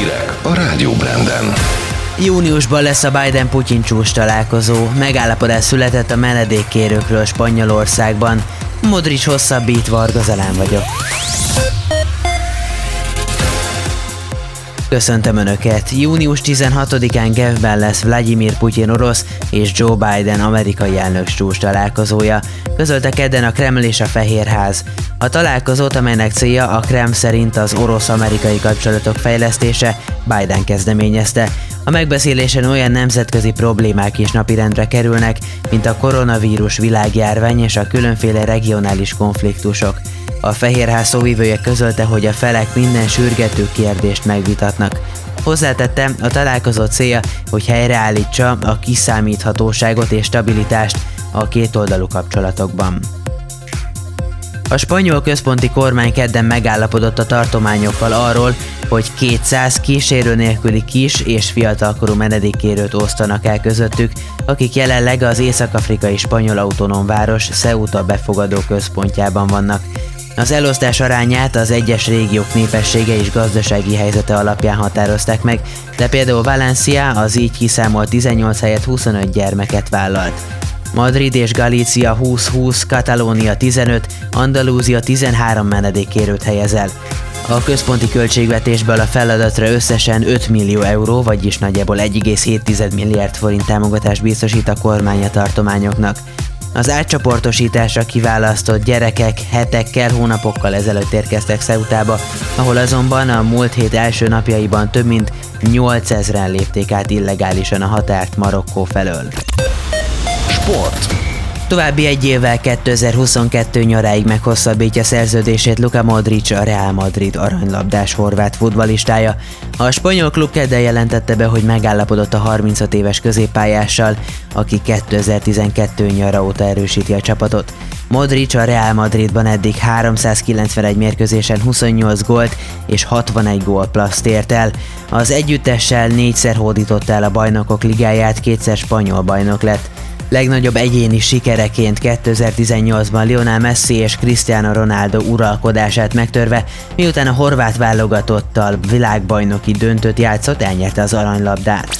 Hírek a Rádió Branden. Júniusban lesz a Biden-Putyin csúcs találkozó. Megállapodás született a menedékkérőkről Spanyolországban. Modric hosszabbít, Varga Zalán vagyok. Köszöntöm Önöket! Június 16-án Genfben lesz Vladimir Putyin orosz és Joe Biden amerikai elnök csúcs találkozója, közölte kedden a Kreml és a Fehérház. A találkozót, amelynek célja a Kreml szerint az orosz-amerikai kapcsolatok fejlesztése, Biden kezdeményezte. A megbeszélésen olyan nemzetközi problémák is napirendre kerülnek, mint a koronavírus világjárvány és a különféle regionális konfliktusok. A Fehérház szóvivője közölte, hogy a felek minden sürgető kérdést megvitatnak. Hozzátette, a találkozó célja, hogy helyreállítsa a kiszámíthatóságot és stabilitást a kétoldalú kapcsolatokban. A spanyol központi kormány kedden megállapodott a tartományokkal arról, hogy 200 kísérő nélküli kis és fiatalkorú menedékkérőt osztanak el közöttük, akik jelenleg az észak-afrikai spanyol autonóm város Ceuta befogadó központjában vannak. Az elosztás arányát az egyes régiók népessége és gazdasági helyzete alapján határozták meg, de például Valencia az így kiszámolt 18 helyett 25 gyermeket vállalt. Madrid és Galícia 20-20, Katalónia 15, Andalúzia 13 menedékkérőt helyez el. A központi költségvetésből a feladatra összesen 5 millió euró, vagyis nagyjából 1,7 milliárd forint támogatást biztosít a kormány a tartományoknak. Az átcsoportosításra kiválasztott gyerekek hetekkel, hónapokkal ezelőtt érkeztek Szeutába, ahol azonban a múlt hét első napjaiban több mint 8000-en lépték át illegálisan a határt Marokkó felől. Sport. További egy évvel 2022 nyaráig meghosszabbítja szerződését Luka Modric, a Real Madrid aranylabdás horvát futbalistája. A spanyol klub kedden jelentette be, hogy megállapodott a 35 éves középpályással, aki 2012 nyara óta erősíti a csapatot. Modric a Real Madridban eddig 391 mérkőzésen 28 gólt és 61 gól plaszt ért el. Az együttessel négyszer hódította el a bajnokok ligáját, kétszer spanyol bajnok lett. Legnagyobb egyéni sikereként 2018-ban Lionel Messi és Cristiano Ronaldo uralkodását megtörve, miután a horvát válogatottal világbajnoki döntőt játszott, elnyerte az aranylabdát.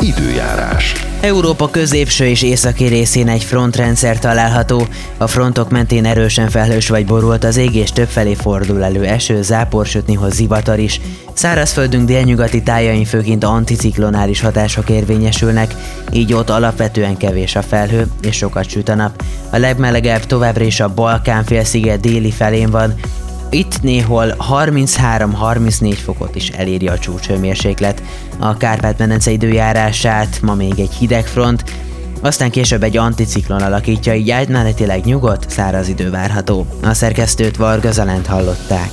Időjárás. Európa középső és északi részén egy frontrendszer található, a frontok mentén erősen felhős vagy borult az ég és többfelé fordul elő eső, zápor, sőt néha zivatar is. Szárazföldünk délnyugati tájain főként anticiklonális hatások érvényesülnek, így ott alapvetően kevés a felhő és sokat süt a nap. A legmelegebb továbbra is a Balkán félsziget déli felén van, itt néhol 33-34 fokot is eléri a csúcshőmérséklet. A Kárpát-medence időjárását ma még egy hideg front, aztán később egy anticiklon alakítja, így átmenetileg nyugodt, száraz idő várható. A szerkesztőt Varga Zalent hallották.